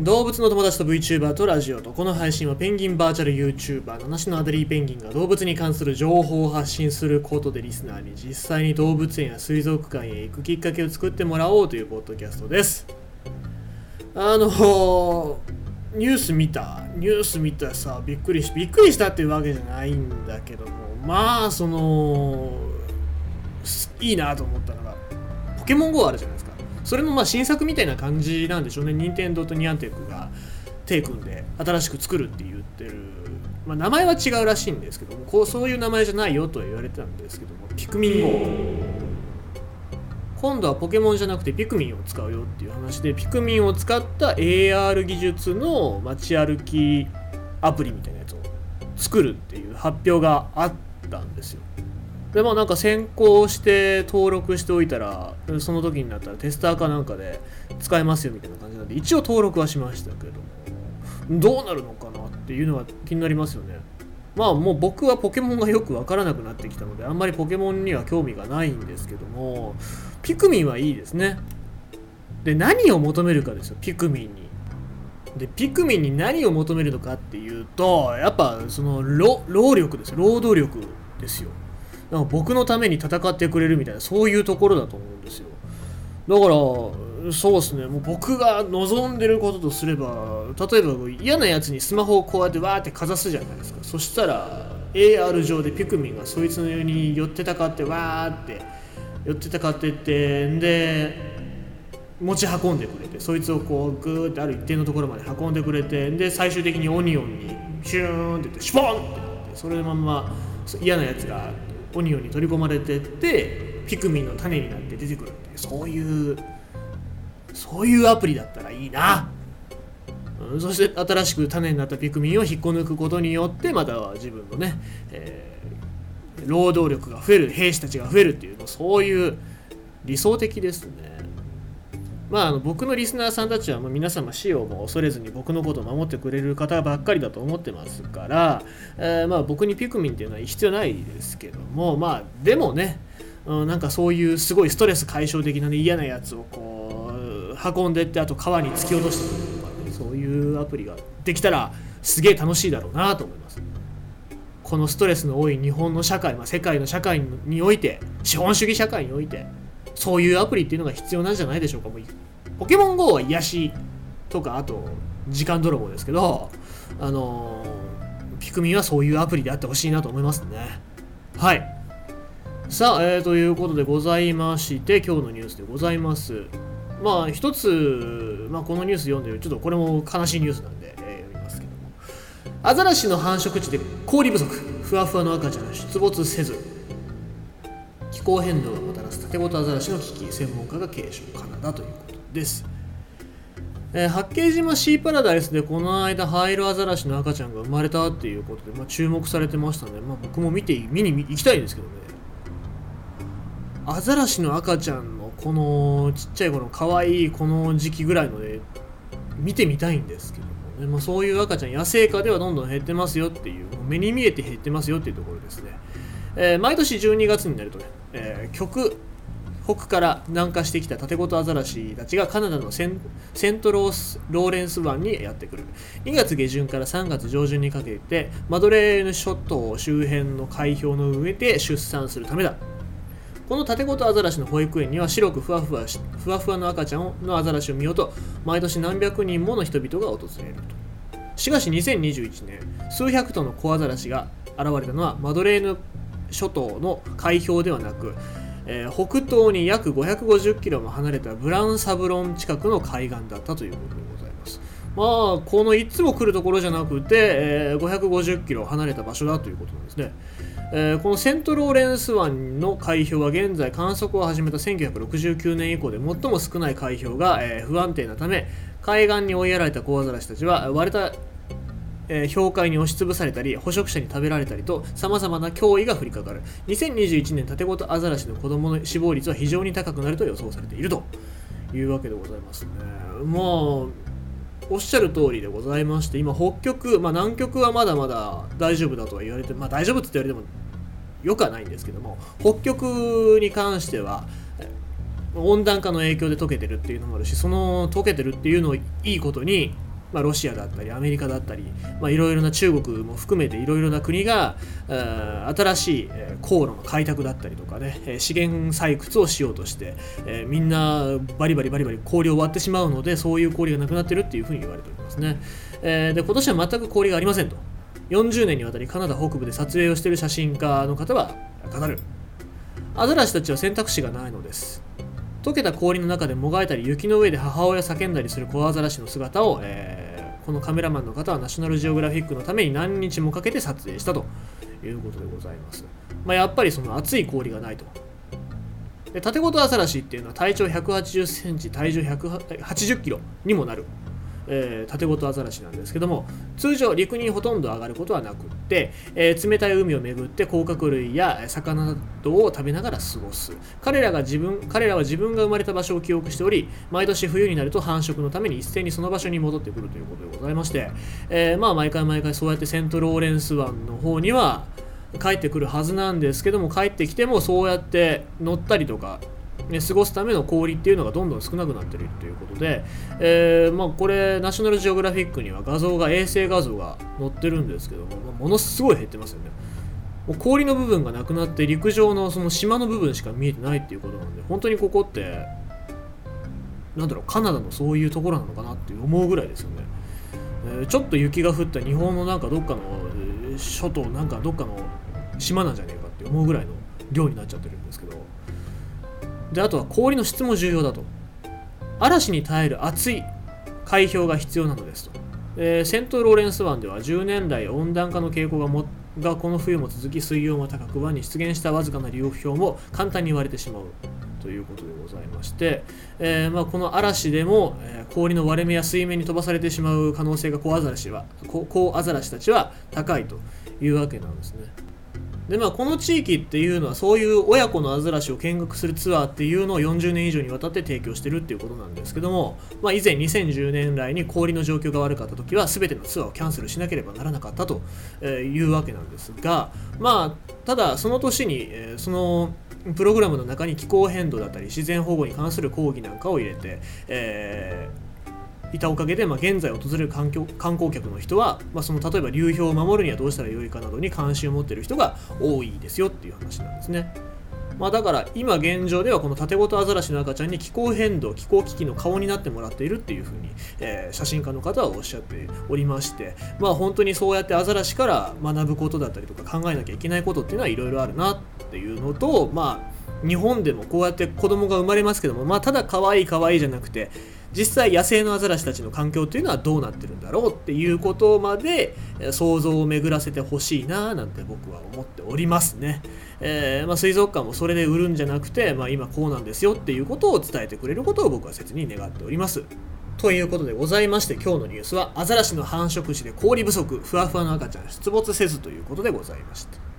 動物の友達と VTuber とラジオと。この配信はペンギンバーチャル YouTuber 七種のアデリーペンギンが動物に関する情報を発信することでリスナーに実際に動物園や水族館へ行くきっかけを作ってもらおうというポッドキャストです。あのニュース見たニュース見たさびっくりしびっくりしたっていうわけじゃないんだけどもまあそのいいなと思ったのがポケモン GO あるじゃないですか。それのまあ新作みたいな感じなんでしょうね。任天堂とニャンテックが手組んで新しく作るって言ってる、まあ、名前は違うらしいんですけどもこうそういう名前じゃないよとは言われてたんですけどもピクミン GO 今度はポケモンじゃなくてピクミンを使うよっていう話でピクミンを使った AR 技術の街歩きアプリみたいなやつを作るっていう発表があったんですよ。でまあなんか先行して登録しておいたらその時になったらテスターかなんかで使えますよみたいな感じなんで一応登録はしましたけれどもどうなるのかなっていうのは気になりますよね。まあもう僕はポケモンがよくわからなくなってきたのであんまりポケモンには興味がないんですけどもピクミンはいいですね。で何を求めるかですよピクミンに。でピクミンに何を求めるのかっていうとやっぱその労力ですよ。労働力ですよ。なんか僕のために戦ってくれるみたいなそういうところだと思うんですよ。だからそうですね。もう僕が望んでることとすれば例えば嫌なやつにスマホをこうやってわーってかざすじゃないですか。そしたら AR 上でピクミンがそいつのように寄ってたかってわーって寄ってたかってってで持ち運んでくれてそいつをこうグーってある一定のところまで運んでくれてで最終的にオニオンにシューンって言ってシュポンってってそれでまんま嫌なやつがオニオンに取り込まれてってピクミンの種になって出てくるっていうそういうそういうアプリだったらいいな、うん、そして新しく種になったピクミンを引っこ抜くことによってまたは自分のね、えー、労働力が増える兵士たちが増えるっていうそういう理想的ですね。まあ、あの僕のリスナーさんたちはもう皆様死をも恐れずに僕のことを守ってくれる方ばっかりだと思ってますから、えー、ま僕にピクミンっていうのは必要ないですけどもまあでもね、うん、なんかそういうすごいストレス解消的な、ね、嫌なやつをこう運んでってあと川に突き落としてくるとかねそういうアプリができたらすげえ楽しいだろうなと思います。このストレスの多い日本の社会、まあ、世界の社会において資本主義社会においてそういうアプリっていうのが必要なんじゃないでしょうかもうポケモン GO は癒しとかあと時間泥棒ですけどあのピクミンはそういうアプリであってほしいなと思いますね。はい。さあ、えー、ということでございまして今日のニュースでございます。まあ一つ、まあ、このニュース読んでるちょっとこれも悲しいニュースなんで、えー、読みますけども。アザラシの繁殖地で氷不足。ふわふわの赤ちゃん出没せず。気候変動がもたらす竹本アザラシの危機。専門家が継承。カナダということです、えー、八景島シーパラダイスでこの間ハイロアザラシの赤ちゃんが生まれたっていうことで、まあ、注目されてましたね、まあ、僕も見て見に行きたいんですけどね。アザラシの赤ちゃんのこのちっちゃい子の可愛いこの時期ぐらいので見てみたいんですけどもね、まあ、そういう赤ちゃん野生下ではどんどん減ってますよっていう目に見えて減ってますよっていうところですね、えー、毎年12月になるとね、えー、曲北から南下してきたタテゴトアザラシたちがカナダのセントロースローレンス湾にやってくる。2月下旬から3月上旬にかけてマドレーヌ諸島周辺の海氷の上で出産するためだ。このタテゴトアザラシの保育園には白くふわふわしふわふわの赤ちゃんのアザラシを見ようと毎年何百人もの人々が訪れると。しかし2021年数百頭の小アザラシが現れたのはマドレーヌ諸島の海氷ではなくえー、北東に約550キロも離れたブラウンサブロン近くの海岸だったということでございます。まあ、このいつも来るところじゃなくて、えー、550キロ離れた場所だということなんですね。えー、このセントローレンス湾の海氷は現在観測を始めた1969年以降で最も少ない海氷が、えー、不安定なため海岸に追いやられたコアザラシたちは割れたえー、氷塊に押しつぶされたり捕食者に食べられたりとさまざまな脅威が降りかかる。2021年縦ごとアザラシの子供の死亡率は非常に高くなると予想されていると。いうわけでございますね。まあおっしゃる通りでございまして今北極、まあ、南極はまだまだ大丈夫だとは言われてまあ大丈夫って言われてもよくはないんですけども北極に関しては温暖化の影響で溶けてるっていうのもあるしその溶けてるっていうのをいいことにまあ、ロシアだったりアメリカだったりいろいろな中国も含めていろいろな国が新しい航路の開拓だったりとかね資源採掘をしようとして、えー、みんなバリバリバリバリ氷を割ってしまうのでそういう氷がなくなってるっていうふうに言われておりますね、えー、で今年は全く氷がありませんと。40年にわたりカナダ北部で撮影をしている写真家の方は語る。アザラシたちは選択肢がないのです。溶けた氷の中でもがいたり雪の上で母親叫んだりする小アザラシの姿を、えー、このカメラマンの方はナショナルジオグラフィックのために何日もかけて撮影したということでございます、まあ、やっぱりその熱い氷がないと。で縦ごとアザラシっていうのは体長180センチ体重180キロにもなる。えー、縦ごとアザラシなんですけども通常陸にほとんど上がることはなくって、えー、冷たい海を巡って甲殻類や魚などを食べながら過ごす。彼らが自分彼らは自分が生まれた場所を記憶しており毎年冬になると繁殖のために一斉にその場所に戻ってくるということでございまして、えー、まあ毎回毎回そうやってセントローレンス湾の方には帰ってくるはずなんですけども帰ってきてもそうやって乗ったりとかね、過ごすための氷っていうのがどんどん少なくなってるということで、えー、まあ、これナショナルジオグラフィックには画像が衛星画像が載ってるんですけども、まあ、ものすごい減ってますよね。もう氷の部分がなくなって陸上のその島の部分しか見えてないっていうことなんで本当にここってなんだろうカナダのそういうところなのかなって思うぐらいですよね、えー、ちょっと雪が降った日本のなんかどっかの諸島なんかどっかの島なんじゃねえかって思うぐらいの量になっちゃってるんですけど。であとは氷の質も重要だと嵐に耐える熱い海氷が必要なのですと、え、セントローレンス湾では10年来温暖化の傾向がもがこの冬も続き水温も高く湾に出現したわずかな流氷も簡単に割れてしまうということでございまして、えー、まあ、この嵐でも、えー、氷の割れ目や水面に飛ばされてしまう可能性がコアザラシはコアザラシたちは高いというわけなんですね。でまあこの地域っていうのはそういう親子のアザラシを見学するツアーっていうのを40年以上にわたって提供してるっていうことなんですけども、まあ、以前2010年来に氷の状況が悪かった時は全てのツアーをキャンセルしなければならなかったというわけなんですがまあただその年にそのプログラムの中に気候変動だったり自然保護に関する講義なんかを入れて、えーいたおかげで、まあ、現在訪れる観光観光客の人は、まあ、その例えば流氷を守るにはどうしたらよいかなどに関心を持っている人が多いですよっていう話なんですね。まあ、だから今現状ではこの縦ごとアザラシの赤ちゃんに気候変動気候危機の顔になってもらっているっていうふうに、えー、写真家の方はおっしゃっておりましてまあ本当にそうやってアザラシから学ぶことだったりとか考えなきゃいけないことっていうのはいろいろあるなっていうのとまあ日本でもこうやって子供が生まれますけどもまあただ可愛い可愛いじゃなくて実際野生のアザラシたちの環境というのはどうなってるんだろうっていうことまで想像を巡らせてほしいななんて僕は思っておりますね、えー、まあ、水族館もそれで売るんじゃなくて、まあ、今こうなんですよっていうことを伝えてくれることを僕は切に願っております。ということでございまして今日のニュースはアザラシの繁殖地で氷不足ふわふわの赤ちゃん出没せずということでございました。